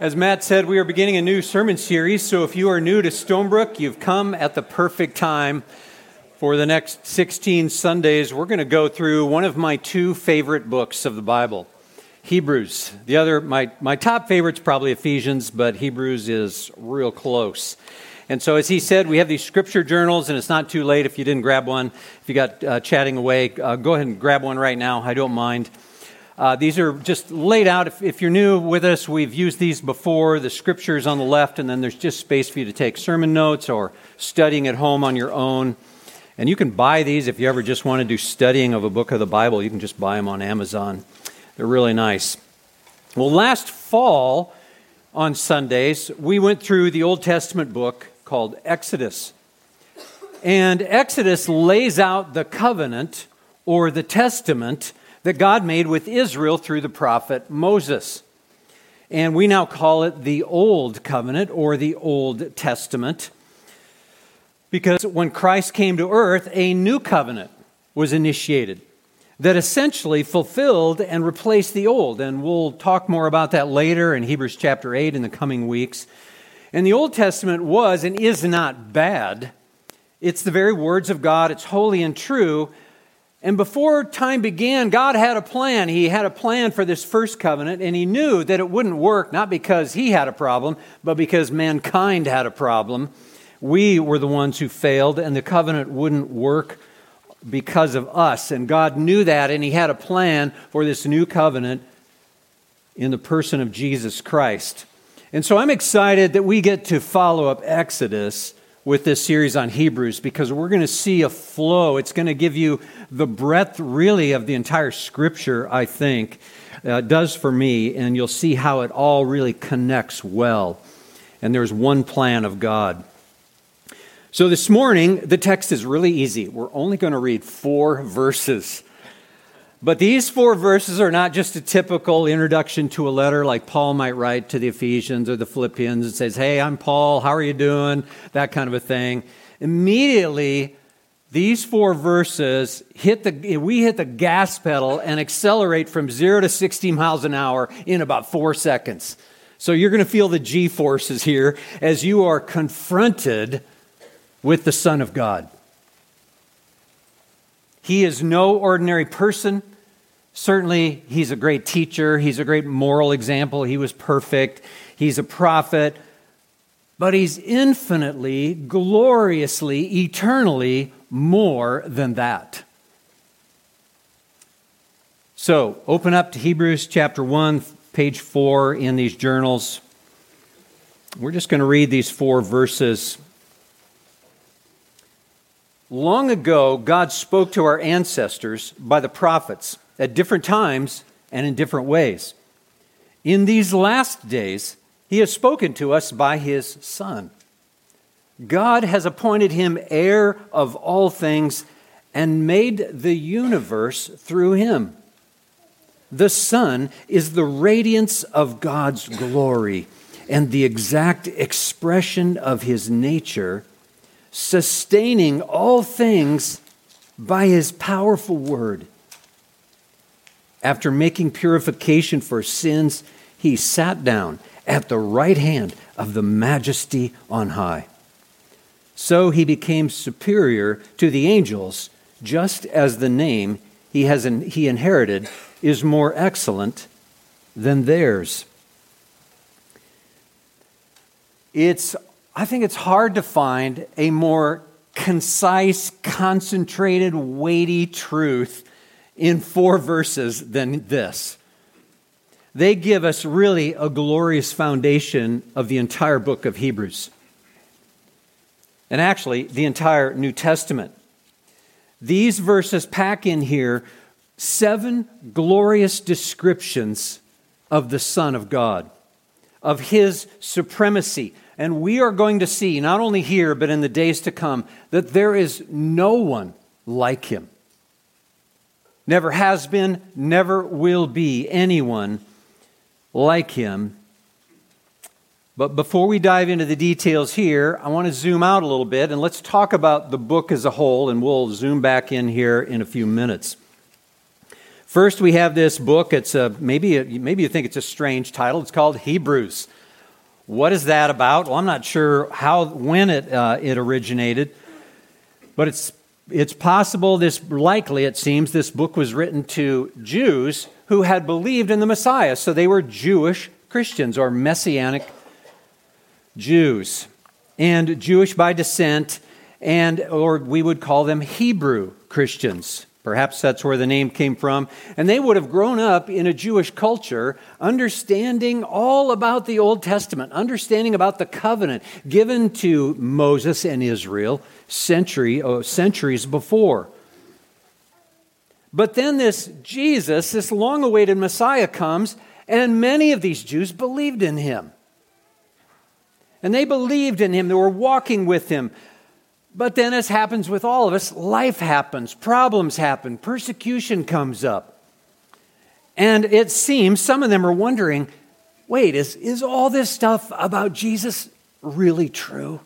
As Matt said, we are beginning a new sermon series, so if you are new to Stonebrook, you've come at the perfect time. For the next 16 Sundays, we're going to go through one of my two favorite books of the Bible, Hebrews. The other, my, my top favorite's probably Ephesians, but Hebrews is real close. And so, as he said, we have these scripture journals, and it's not too late if you didn't grab one. If you got uh, chatting away, uh, go ahead and grab one right now. I don't mind. Uh, these are just laid out. If, if, you're new with us, we've used these before. The scriptures on the left, and then there's just space for you to take sermon notes or studying at home on your own. And you can buy these if you ever just want to do studying of a book of the Bible. You can just buy them on Amazon. They're really nice. Well, last fall on Sundays, we went through the Old Testament book called Exodus. And Exodus lays out the covenant or the testament that God made with Israel through the prophet Moses. And we now call it the Old Covenant or the Old Testament because when Christ came to earth, a new covenant was initiated that essentially fulfilled and replaced the old. And we'll talk more about that later in Hebrews chapter 8 in the coming weeks. And the Old Testament was and is not bad. It's the very words of God, it's holy and true, and before time began, God had a plan. He had a plan for this first covenant, and He knew that it wouldn't work, not because He had a problem, but because mankind had a problem. We were the ones who failed, and the covenant wouldn't work because of us. And God knew that, and He had a plan for this new covenant in the person of Jesus Christ. And so I'm excited that we get to follow up Exodus with this series on Hebrews because we're going to see a flow. It's going to give you the breadth, really, of the entire scripture, I think, uh, does for me, and you'll see how it all really connects well. And there's one plan of God. So this morning, the text is really easy. We're only going to read four verses. But these four verses are not just a typical introduction to a letter like Paul might write to the Ephesians or the Philippians and says, Hey, I'm Paul, how are you doing? That kind of a thing. Immediately, these four verses hit the we hit the gas pedal and accelerate from 0 to 60 miles an hour in about 4 seconds. So you're going to feel the G forces here as you are confronted with the Son of God. He is no ordinary person. Certainly, he's a great teacher. He's a great moral example. He was perfect. He's a prophet. But he's infinitely, gloriously, eternally more than that. So, open up to Hebrews chapter 1, page 4 in these journals. We're just going to read these four verses Long ago, God spoke to our ancestors by the prophets at different times and in different ways. In these last days, He has spoken to us by His Son. God has appointed Him heir of all things and made the universe through Him. The Son is the radiance of God's glory and the exact expression of His nature sustaining all things by his powerful word. After making purification for sins, he sat down at the right hand of the majesty on high. So he became superior to the angels, just as the name he, has in, he inherited is more excellent than theirs. It's I think it's hard to find a more concise, concentrated, weighty truth in four verses than this. They give us really a glorious foundation of the entire book of Hebrews. And actually, the entire New Testament. These verses pack in here seven glorious descriptions of the Son of God, of his supremacy, and we are going to see, not only here, but in the days to come, that there is no one like him. Never has been, never will be anyone like him. But before we dive into the details here, I want to zoom out a little bit and let's talk about the book as a whole, and we'll zoom back in here in a few minutes. First, we have this book. It's a, maybe, a, maybe you think it's a strange title. It's called Hebrews. What is that about? Well, I'm not sure how, when it, uh, it originated, but it's, it's possible, this likely, it seems, this book was written to Jews who had believed in the Messiah. So they were Jewish Christians or Messianic Jews, and Jewish by descent, and or we would call them Hebrew Christians. Perhaps that's where the name came from. And they would have grown up in a Jewish culture, understanding all about the Old Testament, understanding about the covenant given to Moses and Israel century, oh, centuries before. But then this Jesus, this long awaited Messiah, comes, and many of these Jews believed in him. And they believed in him, they were walking with him. But then, as happens with all of us, life happens, problems happen, persecution comes up. And it seems some of them are wondering wait, is, is all this stuff about Jesus really true?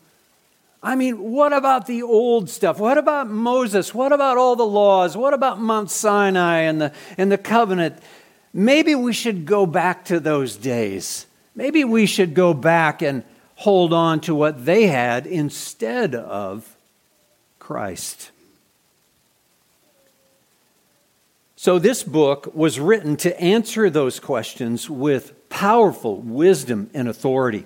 I mean, what about the old stuff? What about Moses? What about all the laws? What about Mount Sinai and the, and the covenant? Maybe we should go back to those days. Maybe we should go back and hold on to what they had instead of Christ. So, this book was written to answer those questions with powerful wisdom and authority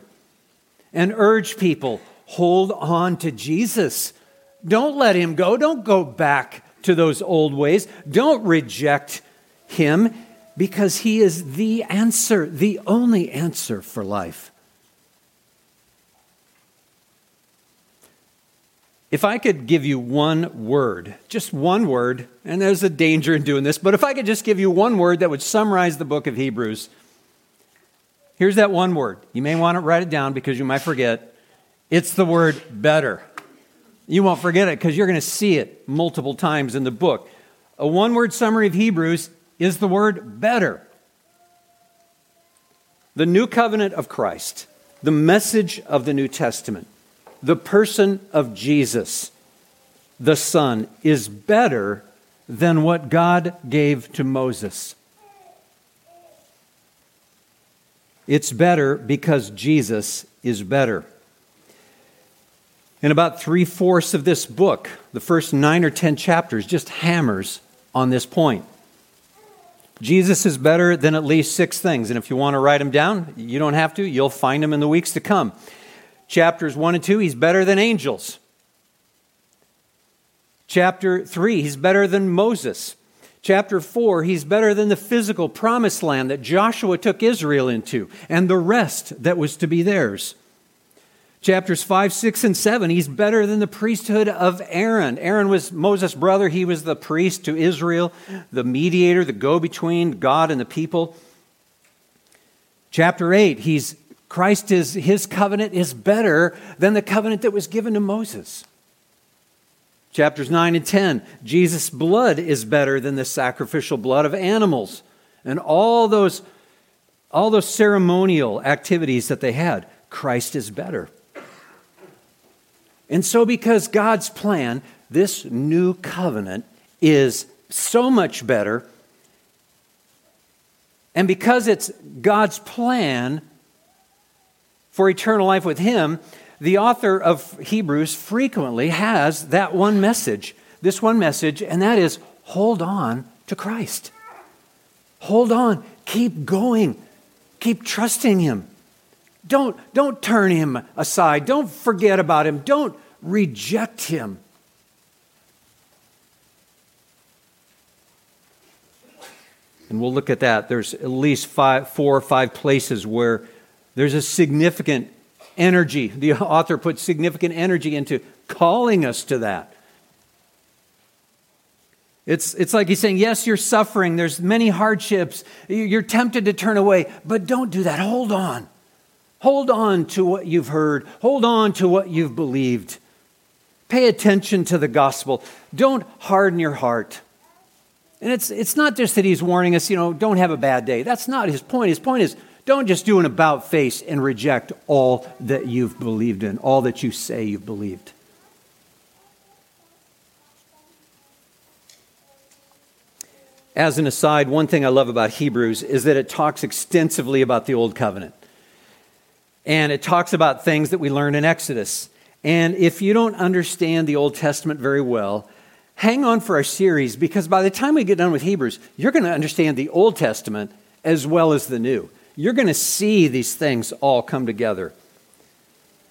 and urge people hold on to Jesus. Don't let him go. Don't go back to those old ways. Don't reject him because he is the answer, the only answer for life. If I could give you one word, just one word, and there's a danger in doing this, but if I could just give you one word that would summarize the book of Hebrews, here's that one word. You may want to write it down because you might forget. It's the word better. You won't forget it because you're going to see it multiple times in the book. A one word summary of Hebrews is the word better. The new covenant of Christ, the message of the New Testament the person of Jesus, the Son, is better than what God gave to Moses. It's better because Jesus is better. In about three fourths of this book, the first nine or ten chapters just hammers on this point. Jesus is better than at least six things. And if you want to write them down, you don't have to. You'll find them in the weeks to come chapters 1 and 2, he's better than angels. Chapter 3, he's better than Moses. Chapter 4, he's better than the physical promised land that Joshua took Israel into and the rest that was to be theirs. Chapters 5, 6, and 7, he's better than the priesthood of Aaron. Aaron was Moses' brother. He was the priest to Israel, the mediator, the go between God and the people. Chapter 8, he's Christ is, his covenant is better than the covenant that was given to Moses. Chapters 9 and 10, Jesus' blood is better than the sacrificial blood of animals. And all those, all those ceremonial activities that they had, Christ is better. And so, because God's plan, this new covenant is so much better, and because it's God's plan, for eternal life with Him, the author of Hebrews frequently has that one message, this one message, and that is hold on to Christ. Hold on, keep going, keep trusting Him. Don't, don't turn Him aside, don't forget about Him, don't reject Him. And we'll look at that. There's at least five, four or five places where there's a significant energy. The author puts significant energy into calling us to that. It's, it's like he's saying, yes, you're suffering. There's many hardships. You're tempted to turn away, but don't do that. Hold on. Hold on to what you've heard. Hold on to what you've believed. Pay attention to the gospel. Don't harden your heart. And it's, it's not just that he's warning us, you know, don't have a bad day. That's not his point. His point is don't just do an about face and reject all that you've believed in, all that you say you've believed. As an aside, one thing I love about Hebrews is that it talks extensively about the Old Covenant. And it talks about things that we learned in Exodus. And if you don't understand the Old Testament very well, hang on for our series because by the time we get done with Hebrews, you're going to understand the Old Testament as well as the New. You're going to see these things all come together.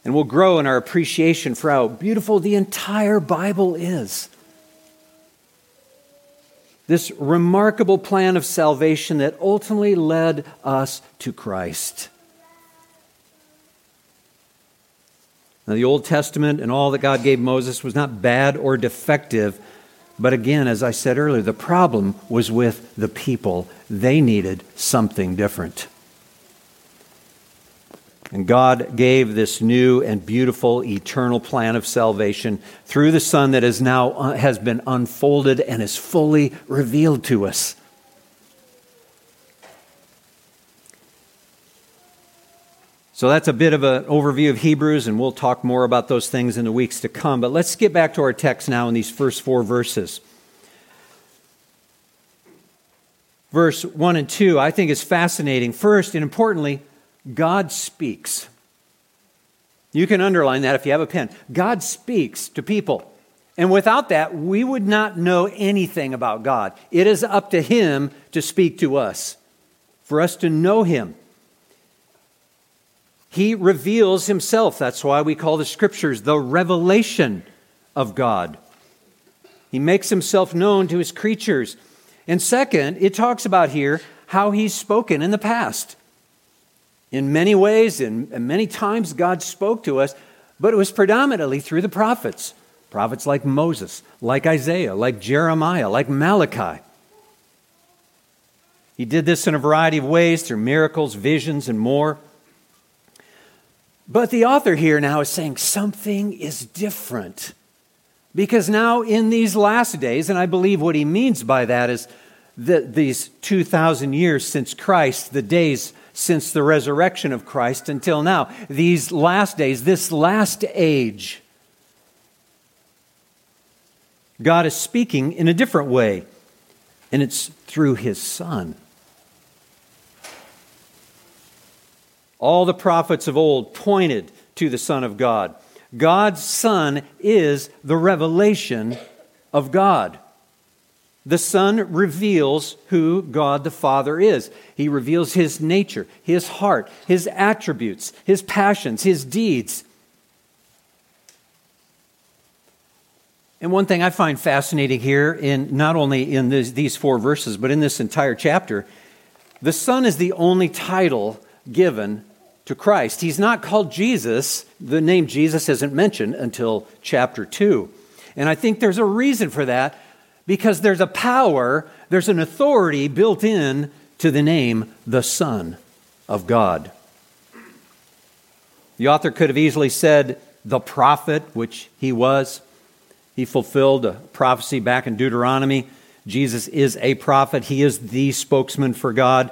And we'll grow in our appreciation for how beautiful the entire Bible is. This remarkable plan of salvation that ultimately led us to Christ. Now, the Old Testament and all that God gave Moses was not bad or defective, but again, as I said earlier, the problem was with the people. They needed something different. And God gave this new and beautiful eternal plan of salvation through the Son that is now uh, has been unfolded and is fully revealed to us. So that's a bit of an overview of Hebrews, and we'll talk more about those things in the weeks to come. But let's get back to our text now in these first four verses. Verse 1 and 2, I think is fascinating. First, and importantly, God speaks. You can underline that if you have a pen. God speaks to people. And without that, we would not know anything about God. It is up to Him to speak to us, for us to know Him. He reveals himself. That's why we call the scriptures the revelation of God. He makes himself known to his creatures. And second, it talks about here how he's spoken in the past. In many ways, and many times, God spoke to us, but it was predominantly through the prophets. Prophets like Moses, like Isaiah, like Jeremiah, like Malachi. He did this in a variety of ways through miracles, visions, and more. But the author here now is saying something is different. Because now, in these last days, and I believe what he means by that is that these 2,000 years since Christ, the days since the resurrection of Christ until now, these last days, this last age, God is speaking in a different way, and it's through his Son. All the prophets of old pointed to the Son of God. God's Son is the revelation of God. The Son reveals who God the Father is. He reveals His nature, His heart, His attributes, His passions, His deeds. And one thing I find fascinating here, in not only in this, these four verses, but in this entire chapter, the Son is the only title given to Christ. He's not called Jesus. The name Jesus isn't mentioned until chapter 2. And I think there's a reason for that because there's a power, there's an authority built in to the name the Son of God. The author could have easily said the prophet, which he was. He fulfilled a prophecy back in Deuteronomy. Jesus is a prophet, he is the spokesman for God.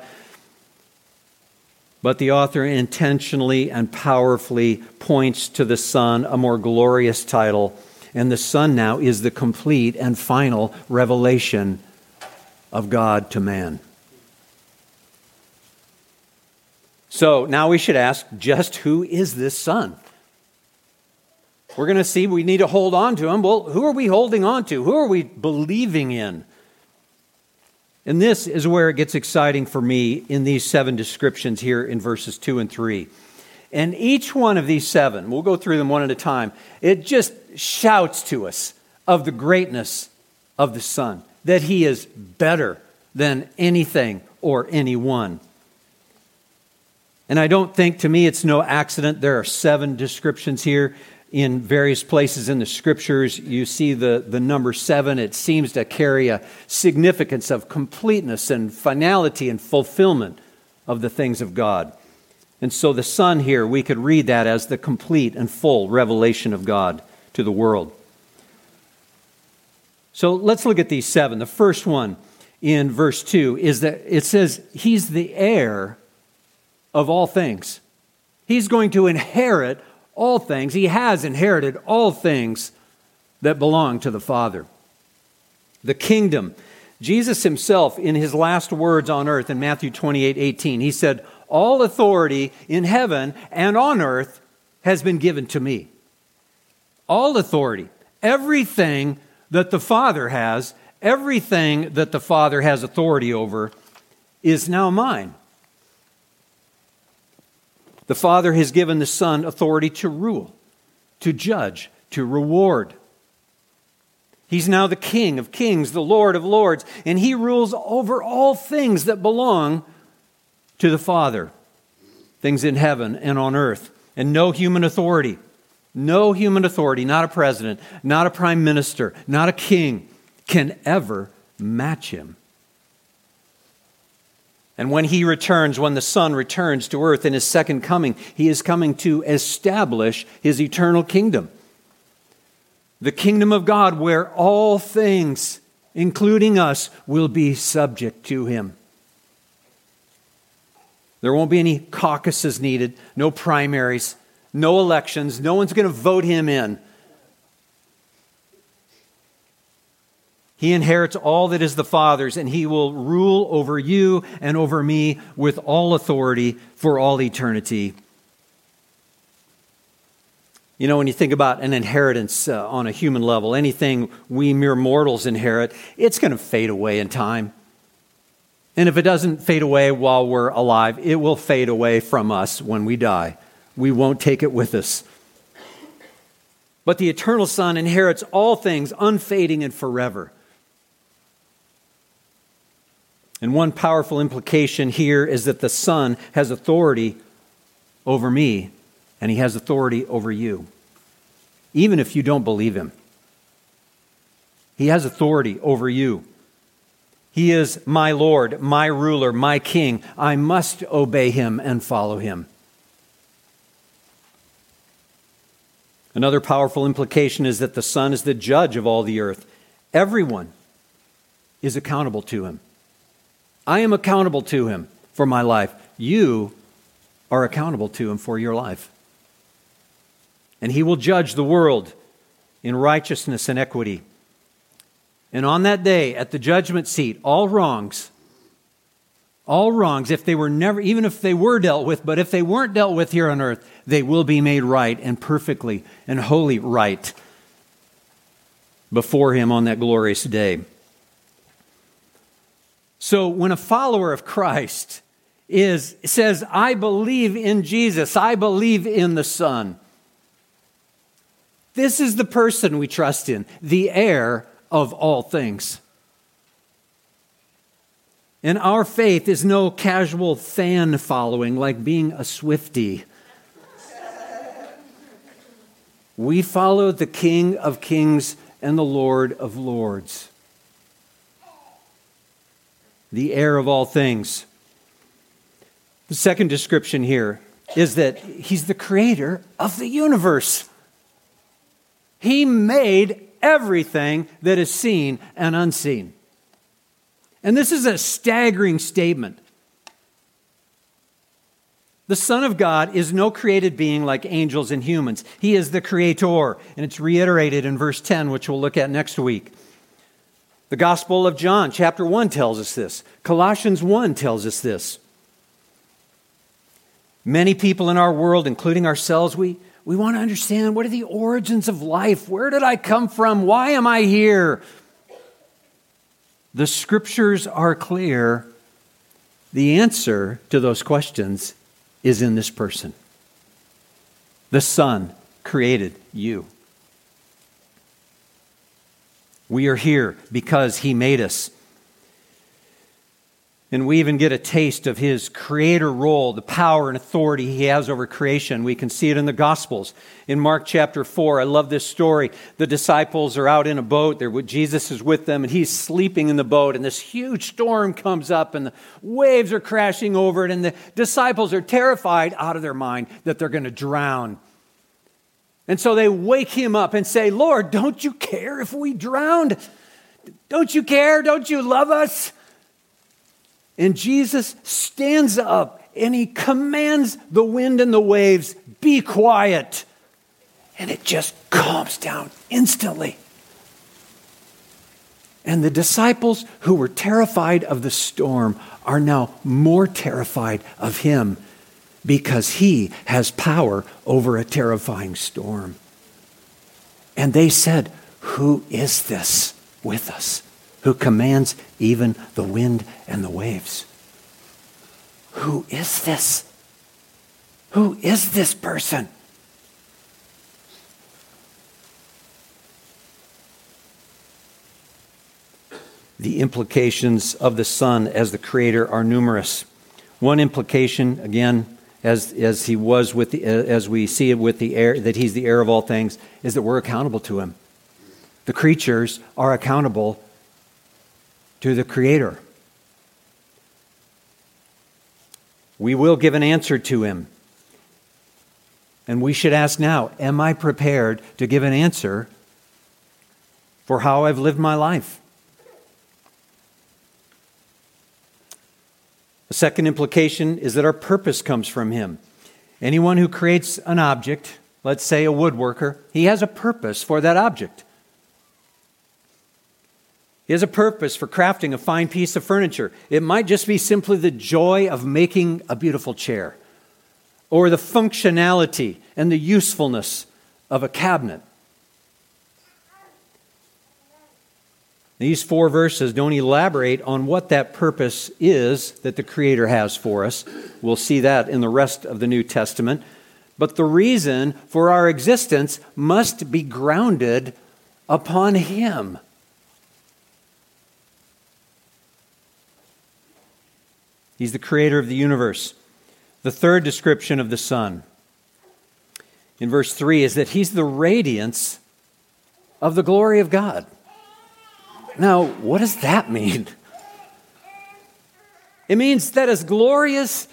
But the author intentionally and powerfully points to the Son, a more glorious title. And the Son now is the complete and final revelation of God to man. So now we should ask just who is this Son? We're going to see we need to hold on to him. Well, who are we holding on to? Who are we believing in? And this is where it gets exciting for me in these seven descriptions here in verses 2 and 3. And each one of these seven, we'll go through them one at a time, it just shouts to us of the greatness of the Son, that He is better than anything or anyone. And I don't think, to me, it's no accident there are seven descriptions here in various places in the scriptures, you see the, the number seven. It seems to carry a significance of completeness and finality and fulfillment of the things of God. And so the Son here, we could read that as the complete and full revelation of God to the world. So let's look at these seven. The first one in verse 2 is that it says, He's the heir of all things. He's going to inherit all things. He has inherited all things that belong to the Father. The kingdom. Jesus himself, in his last words on earth in Matthew 28 18, he said, All authority in heaven and on earth has been given to me. All authority. Everything that the Father has, everything that the Father has authority over, is now mine. The Father has given the Son authority to rule, to judge, to reward. He's now the King of kings, the Lord of lords, and he rules over all things that belong to the Father things in heaven and on earth, and no human authority. No human authority, not a president, not a prime minister, not a king, can ever match him. And when he returns, when the Son returns to earth in his second coming, he is coming to establish his eternal kingdom the kingdom of God, where all things, including us, will be subject to him. There won't be any caucuses needed, no primaries, no elections. No one's going to vote him in. He inherits all that is the Father's, and he will rule over you and over me with all authority for all eternity. You know, when you think about an inheritance uh, on a human level, anything we mere mortals inherit, it's going to fade away in time. And if it doesn't fade away while we're alive, it will fade away from us when we die. We won't take it with us. But the eternal Son inherits all things unfading and forever. And one powerful implication here is that the Son has authority over me and he has authority over you, even if you don't believe him. He has authority over you. He is my Lord, my ruler, my king. I must obey him and follow him. Another powerful implication is that the Son is the judge of all the earth. Everyone is accountable to him. I am accountable to him for my life. You are accountable to him for your life and he will judge the world in righteousness and equity. And on that day, at the judgment seat, all wrongs, all wrongs, if they were never, even if they were dealt with, but if they weren't dealt with here on earth, they will be made right and perfectly and wholly right before him on that glorious day. So when a follower of Christ is says, I believe in Jesus, I believe in the Son, this is the person we trust in, the heir of all things. And our faith is no casual fan following like being a Swifty. We follow the King of Kings and the Lord of Lords, the heir of all things. The second description here is that he's the creator of the universe. He made everything that is seen and unseen. And this is a staggering statement. The Son of God is no created being like angels and humans. He is the creator, and it's reiterated in verse 10, which we'll look at next week. The Gospel of John, chapter 1, tells us this. Colossians 1 tells us this. Many people in our world, including ourselves, we, we want to understand what are the origins of life? Where did I come from? Why am I here? The scriptures are clear. The answer to those questions is in this person. The Son created you. We are here because He made us. And we even get a taste of his creator role, the power and authority he has over creation. We can see it in the Gospels. In Mark chapter 4, I love this story. The disciples are out in a boat. They're, Jesus is with them, and he's sleeping in the boat. And this huge storm comes up, and the waves are crashing over it. And the disciples are terrified out of their mind that they're going to drown. And so they wake him up and say, Lord, don't you care if we drowned? Don't you care? Don't you love us? And Jesus stands up and he commands the wind and the waves, be quiet. And it just calms down instantly. And the disciples who were terrified of the storm are now more terrified of him because he has power over a terrifying storm. And they said, Who is this with us, who commands even the wind and the waves? Who is this? Who is this person? The implications of the Son as the Creator are numerous. One implication, again, as, as he was with the, as we see it with the heir, that he's the heir of all things, is that we're accountable to him. The creatures are accountable to the Creator. We will give an answer to him. And we should ask now Am I prepared to give an answer for how I've lived my life? The second implication is that our purpose comes from Him. Anyone who creates an object, let's say a woodworker, he has a purpose for that object. He has a purpose for crafting a fine piece of furniture. It might just be simply the joy of making a beautiful chair, or the functionality and the usefulness of a cabinet. These four verses don't elaborate on what that purpose is that the Creator has for us. We'll see that in the rest of the New Testament. But the reason for our existence must be grounded upon Him. He's the creator of the universe. The third description of the Son in verse 3 is that He's the radiance of the glory of God. Now, what does that mean? It means that as glorious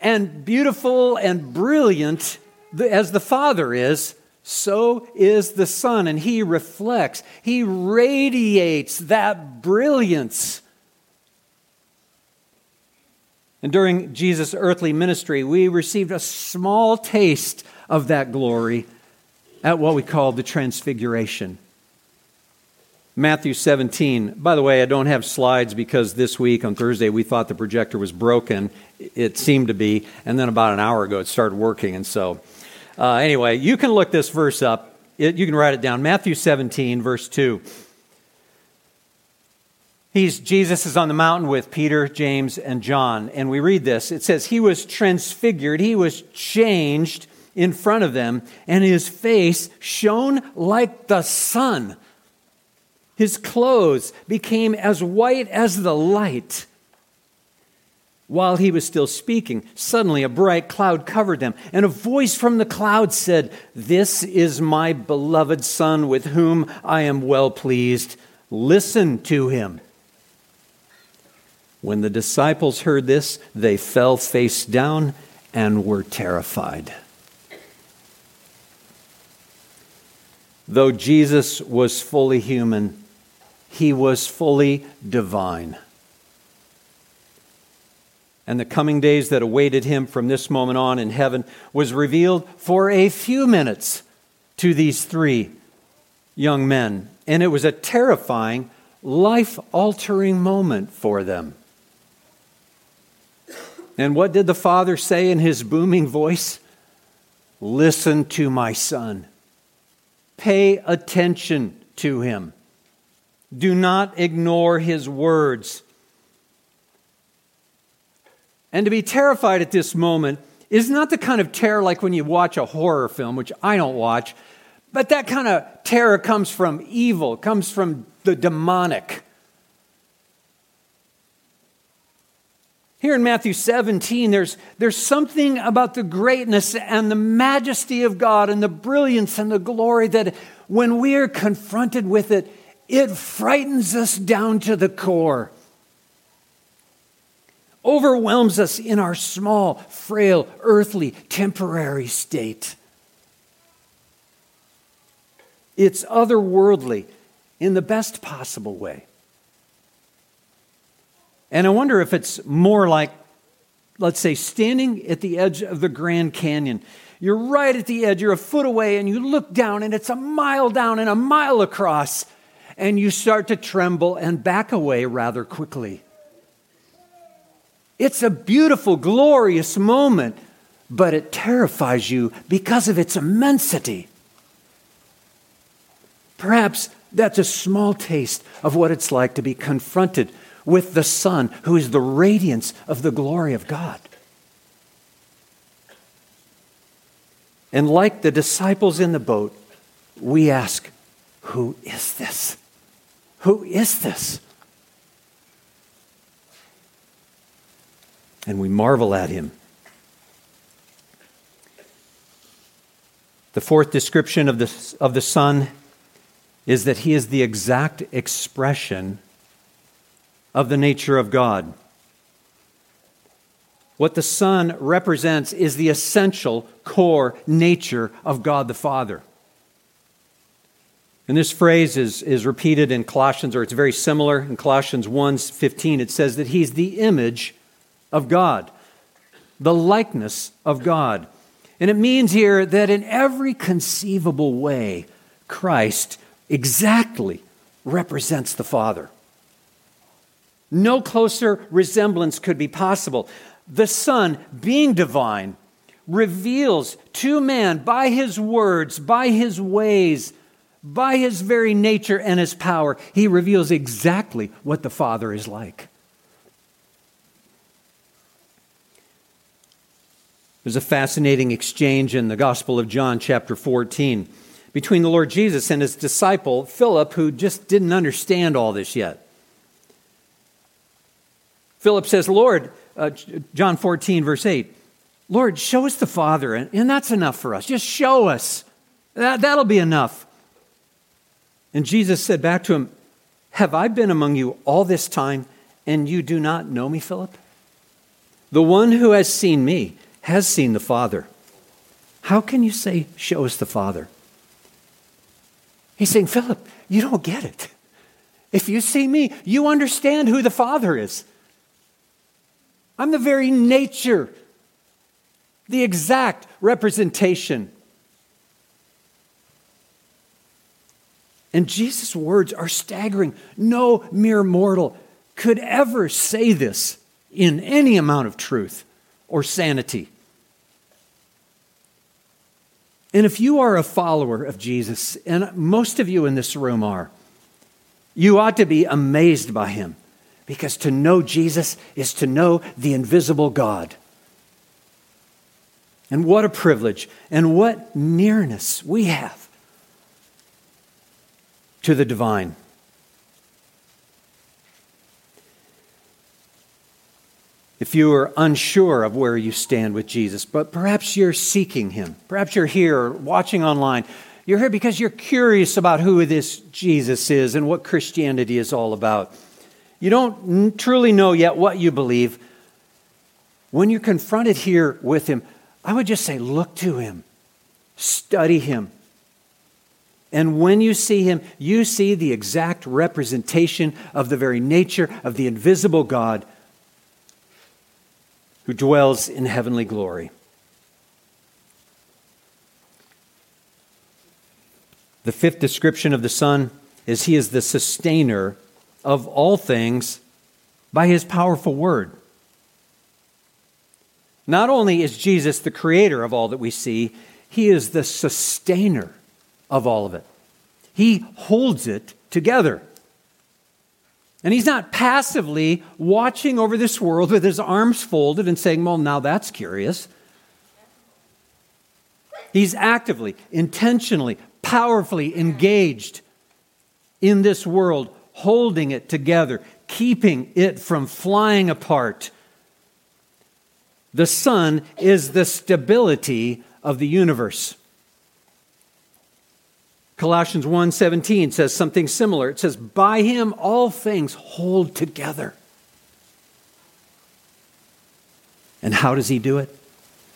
and beautiful and brilliant as the Father is, so is the Son, and He reflects, He radiates that brilliance. And during Jesus' earthly ministry, we received a small taste of that glory at what we call the Transfiguration. Matthew 17. By the way, I don't have slides because this week on Thursday we thought the projector was broken. It seemed to be, and then about an hour ago it started working. And so, uh, anyway, you can look this verse up. It, you can write it down. Matthew 17, verse 2. He's, Jesus is on the mountain with Peter, James, and John. And we read this. It says, He was transfigured, He was changed in front of them, and His face shone like the sun his clothes became as white as the light. While he was still speaking, suddenly a bright cloud covered them, and a voice from the cloud said, This is my beloved Son with whom I am well pleased. Listen to him. When the disciples heard this, they fell face down and were terrified. Though Jesus was fully human, he was fully divine. And the coming days that awaited him from this moment on in heaven was revealed for a few minutes to these three young men. And it was a terrifying, life altering moment for them. And what did the father say in his booming voice? Listen to my son. Pay attention to him. Do not ignore his words. And to be terrified at this moment is not the kind of terror like when you watch a horror film, which I don't watch, but that kind of terror comes from evil, comes from the demonic. Here in Matthew 17, there's, there's something about the greatness and the majesty of God and the brilliance and the glory that when we are confronted with it, it frightens us down to the core, overwhelms us in our small, frail, earthly, temporary state. It's otherworldly in the best possible way. And I wonder if it's more like, let's say, standing at the edge of the Grand Canyon. You're right at the edge, you're a foot away, and you look down, and it's a mile down and a mile across and you start to tremble and back away rather quickly. It's a beautiful, glorious moment, but it terrifies you because of its immensity. Perhaps that's a small taste of what it's like to be confronted with the Son, who is the radiance of the glory of God. And like the disciples in the boat, we ask, Who is this? Who is this? And we marvel at him. The fourth description of the, of the Son is that he is the exact expression of the nature of God. What the Son represents is the essential core nature of God the Father. And this phrase is, is repeated in Colossians, or it's very similar in Colossians 1:15. It says that he's the image of God, the likeness of God. And it means here that in every conceivable way, Christ exactly represents the Father. No closer resemblance could be possible. The Son, being divine, reveals to man by his words, by his ways, by his very nature and his power, he reveals exactly what the Father is like. There's a fascinating exchange in the Gospel of John, chapter 14 between the Lord Jesus and his disciple, Philip, who just didn't understand all this yet. Philip says, Lord, uh, John 14, verse 8, Lord, show us the Father, and, and that's enough for us. Just show us. That, that'll be enough. And Jesus said back to him, Have I been among you all this time, and you do not know me, Philip? The one who has seen me has seen the Father. How can you say, Show us the Father? He's saying, Philip, you don't get it. If you see me, you understand who the Father is. I'm the very nature, the exact representation. And Jesus' words are staggering. No mere mortal could ever say this in any amount of truth or sanity. And if you are a follower of Jesus, and most of you in this room are, you ought to be amazed by him because to know Jesus is to know the invisible God. And what a privilege and what nearness we have to the divine. if you are unsure of where you stand with Jesus, but perhaps you're seeking him. Perhaps you're here watching online. You're here because you're curious about who this Jesus is and what Christianity is all about. You don't truly know yet what you believe. When you're confronted here with him, I would just say, look to him, study him. And when you see him, you see the exact representation of the very nature of the invisible God who dwells in heavenly glory. The fifth description of the Son is He is the sustainer of all things by His powerful word. Not only is Jesus the creator of all that we see, He is the sustainer of all of it. He holds it together. And he's not passively watching over this world with his arms folded and saying, Well, now that's curious. He's actively, intentionally, powerfully engaged in this world, holding it together, keeping it from flying apart. The Son is the stability of the universe. Colossians 1:17 says something similar. It says, "By him all things hold together." And how does he do it?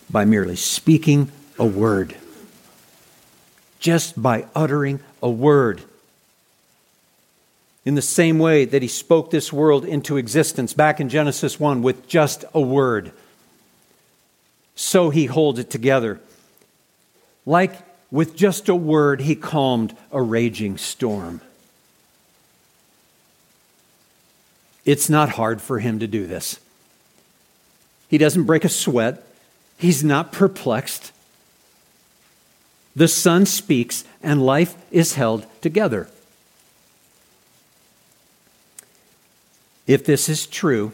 By merely speaking a word. Just by uttering a word. In the same way that he spoke this world into existence back in Genesis 1 with just a word, so he holds it together. Like with just a word, he calmed a raging storm. It's not hard for him to do this. He doesn't break a sweat. He's not perplexed. The Son speaks, and life is held together. If this is true,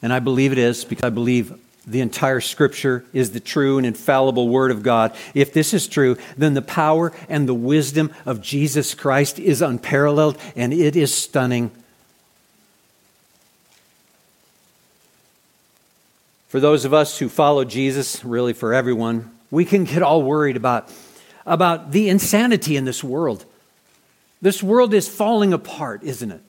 and I believe it is because I believe the entire scripture is the true and infallible word of God. If this is true, then the power and the wisdom of Jesus Christ is unparalleled and it is stunning. For those of us who follow Jesus, really for everyone, we can get all worried about, about the insanity in this world. This world is falling apart, isn't it?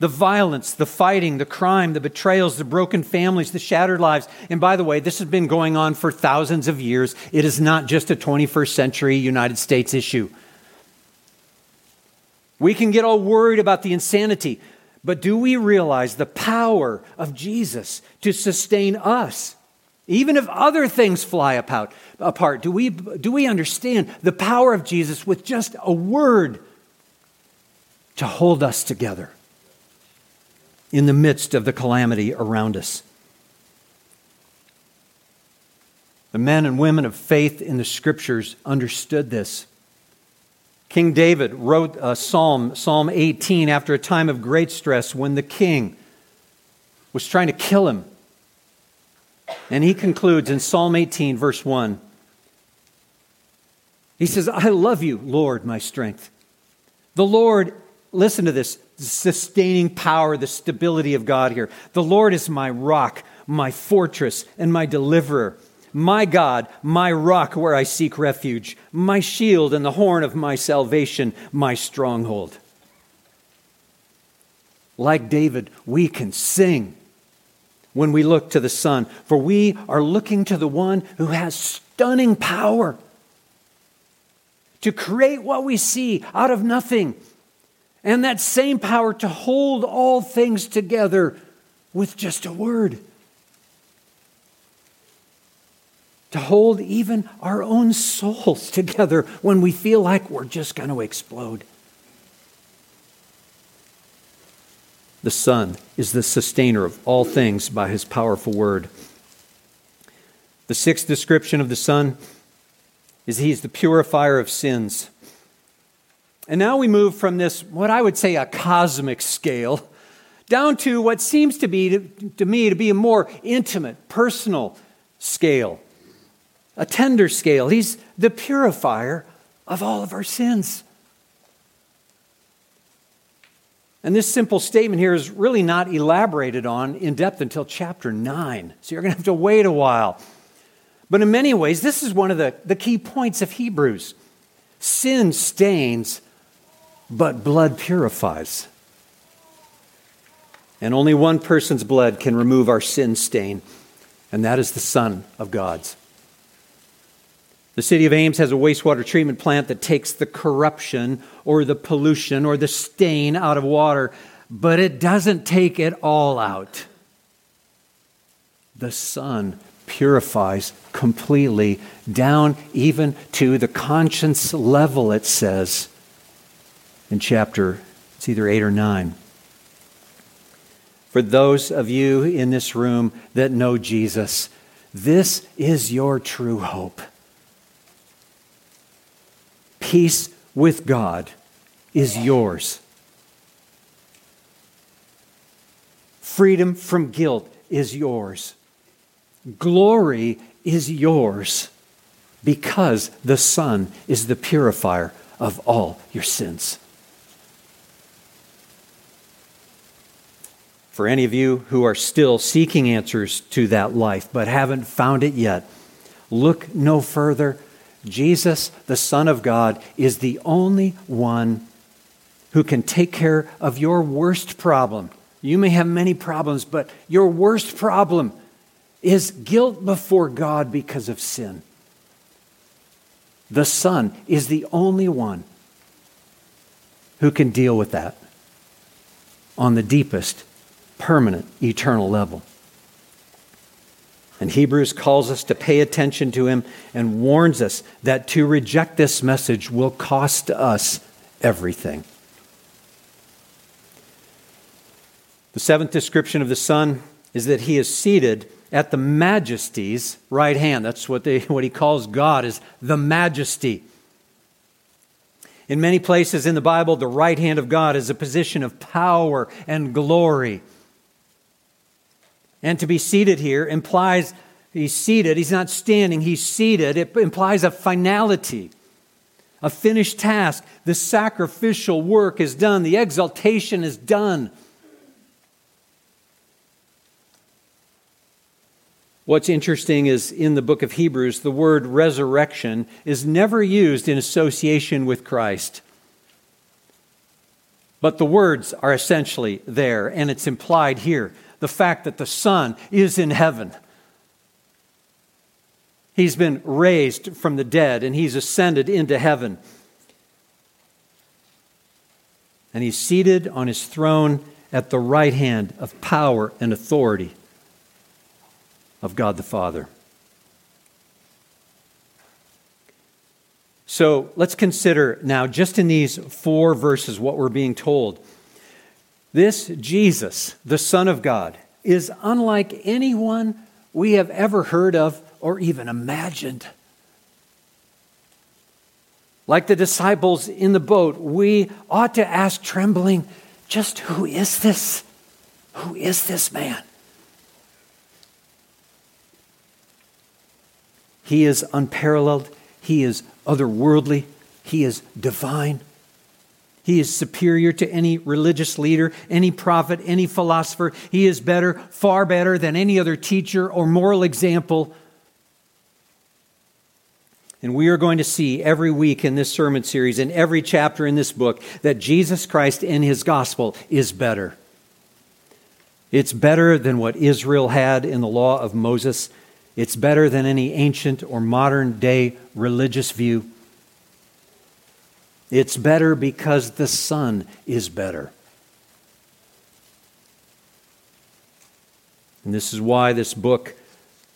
The violence, the fighting, the crime, the betrayals, the broken families, the shattered lives. And by the way, this has been going on for thousands of years. It is not just a 21st century United States issue. We can get all worried about the insanity, but do we realize the power of Jesus to sustain us? Even if other things fly apart, do we, do we understand the power of Jesus with just a word to hold us together? In the midst of the calamity around us. The men and women of faith in the scriptures understood this. King David wrote a psalm, Psalm 18, after a time of great stress when the king was trying to kill him. And he concludes in Psalm 18, verse 1. He says, I love you, Lord, my strength. The Lord Listen to this sustaining power, the stability of God here. The Lord is my rock, my fortress, and my deliverer. My God, my rock where I seek refuge, my shield and the horn of my salvation, my stronghold. Like David, we can sing when we look to the Son, for we are looking to the one who has stunning power to create what we see out of nothing and that same power to hold all things together with just a word. To hold even our own souls together when we feel like we're just going to explode. The Son is the sustainer of all things by his powerful word. The sixth description of the Son is he's the purifier of sins. And now we move from this, what I would say, a cosmic scale, down to what seems to be, to, to me, to be a more intimate, personal scale, a tender scale. He's the purifier of all of our sins. And this simple statement here is really not elaborated on in depth until chapter 9. So you're going to have to wait a while. But in many ways, this is one of the, the key points of Hebrews. Sin stains but blood purifies. And only one person's blood can remove our sin stain, and that is the Son of God's. The city of Ames has a wastewater treatment plant that takes the corruption or the pollution or the stain out of water, but it doesn't take it all out. The Son purifies completely, down even to the conscience level, it says in chapter, it's either 8 or 9. For those of you in this room that know Jesus, this is your true hope. Peace with God is yours. Freedom from guilt is yours. Glory is yours because the Son is the purifier of all your sins. For any of you who are still seeking answers to that life but haven't found it yet, look no further. Jesus, the Son of God, is the only one who can take care of your worst problem. You may have many problems, but your worst problem is guilt before God because of sin. The Son is the only one who can deal with that on the deepest permanent, eternal level. And Hebrews calls us to pay attention to him and warns us that to reject this message will cost us everything. The seventh description of the Son is that he is seated at the majesty's right hand. That's what, they, what he calls God is the majesty. In many places in the Bible, the right hand of God is a position of power and glory. And to be seated here implies he's seated. He's not standing, he's seated. It implies a finality, a finished task. The sacrificial work is done, the exaltation is done. What's interesting is in the book of Hebrews, the word resurrection is never used in association with Christ. But the words are essentially there, and it's implied here the fact that the Son is in heaven. He's been raised from the dead, and he's ascended into heaven. And he's seated on his throne at the right hand of power and authority of God the Father. So let's consider now, just in these four verses, what we're being told. This Jesus, the Son of God, is unlike anyone we have ever heard of or even imagined. Like the disciples in the boat, we ought to ask trembling, just who is this? Who is this man? He is unparalleled. He is otherworldly. He is divine. He is superior to any religious leader, any prophet, any philosopher. He is better, far better than any other teacher or moral example. And we are going to see every week in this sermon series, in every chapter in this book, that Jesus Christ and his gospel is better. It's better than what Israel had in the law of Moses. It's better than any ancient or modern day religious view. It's better because the Son is better. And this is why this book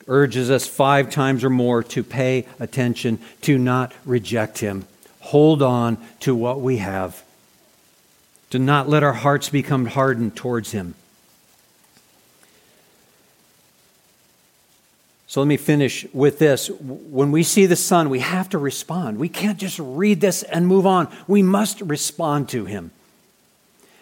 urges us five times or more to pay attention, to not reject Him. Hold on to what we have, to not let our hearts become hardened towards Him. So let me finish with this. When we see the Son, we have to respond. We can't just read this and move on. We must respond to him.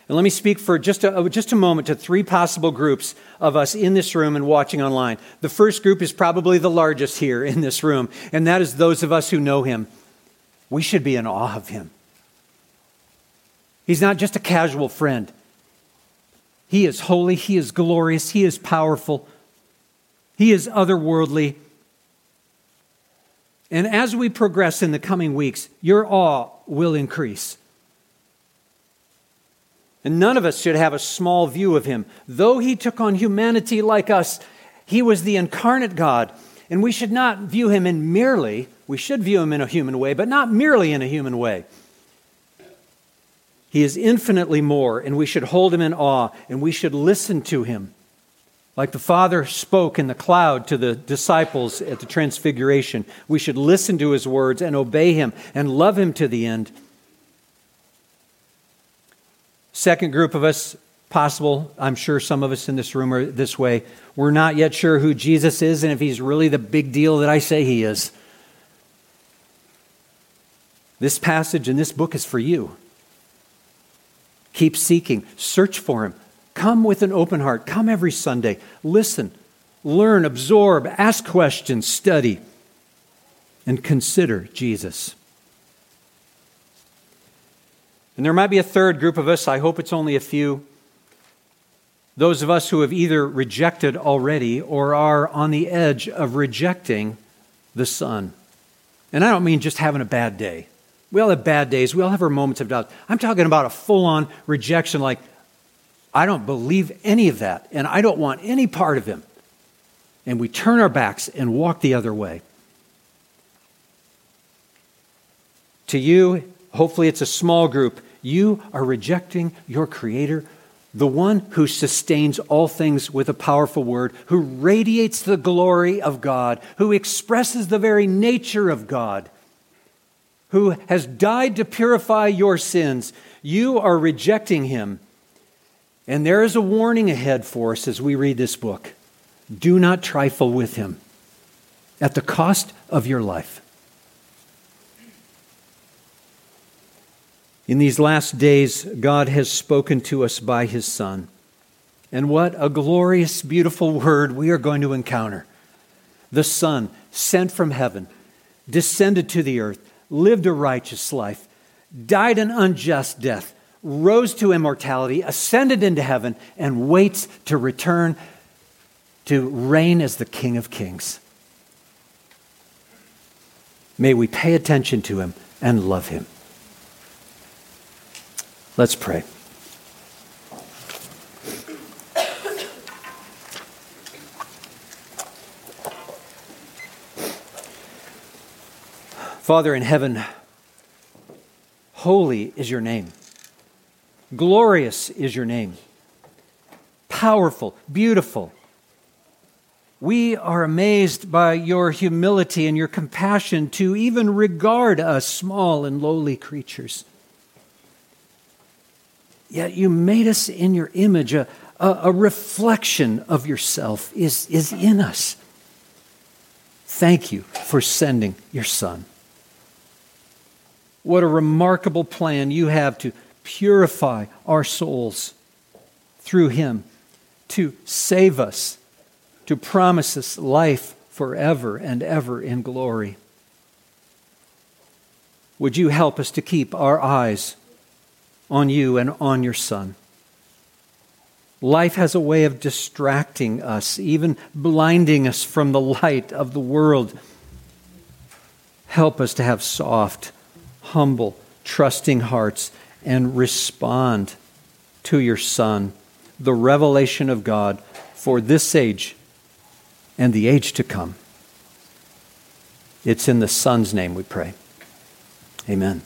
And let me speak for just a, uh, just a moment to three possible groups of us in this room and watching online. The first group is probably the largest here in this room, and that is those of us who know him. We should be in awe of him. He's not just a casual friend. He is holy, he is glorious, he is powerful. He is otherworldly. And as we progress in the coming weeks, your awe will increase. And none of us should have a small view of him. Though he took on humanity like us, he was the incarnate God. And we should not view him in merely, we should view him in a human way, but not merely in a human way. He is infinitely more, and we should hold him in awe, and we should listen to him. Like the Father spoke in the cloud to the disciples at the Transfiguration, we should listen to his words and obey him and love him to the end. Second group of us, possible, I'm sure some of us in this room are this way. We're not yet sure who Jesus is and if he's really the big deal that I say he is. This passage in this book is for you. Keep seeking, search for him, Come with an open heart. Come every Sunday. Listen, learn, absorb, ask questions, study, and consider Jesus. And there might be a third group of us, I hope it's only a few. Those of us who have either rejected already or are on the edge of rejecting the Son. And I don't mean just having a bad day. We all have bad days. We all have our moments of doubt. I'm talking about a full on rejection, like, I don't believe any of that, and I don't want any part of him. And we turn our backs and walk the other way. To you, hopefully it's a small group, you are rejecting your Creator, the one who sustains all things with a powerful word, who radiates the glory of God, who expresses the very nature of God, who has died to purify your sins. You are rejecting him and there is a warning ahead for us as we read this book. Do not trifle with him at the cost of your life. In these last days, God has spoken to us by his Son. And what a glorious, beautiful word we are going to encounter. The Son, sent from heaven, descended to the earth, lived a righteous life, died an unjust death, rose to immortality, ascended into heaven, and waits to return to reign as the King of Kings. May we pay attention to him and love him. Let's pray. Father in heaven, holy is your name. Glorious is your name. Powerful, beautiful. We are amazed by your humility and your compassion to even regard us small and lowly creatures. Yet you made us in your image. A, a, a, reflection of yourself is, is in us. Thank you for sending your Son. What a remarkable plan you have to purify our souls through Him, to save us, to promise us life forever and ever in glory. Would you help us to keep our eyes on you and on your Son? Life has a way of distracting us, even blinding us from the light of the world. Help us to have soft, humble, trusting hearts and respond to your Son, the revelation of God for this age and the age to come. It's in the Son's name we pray. Amen.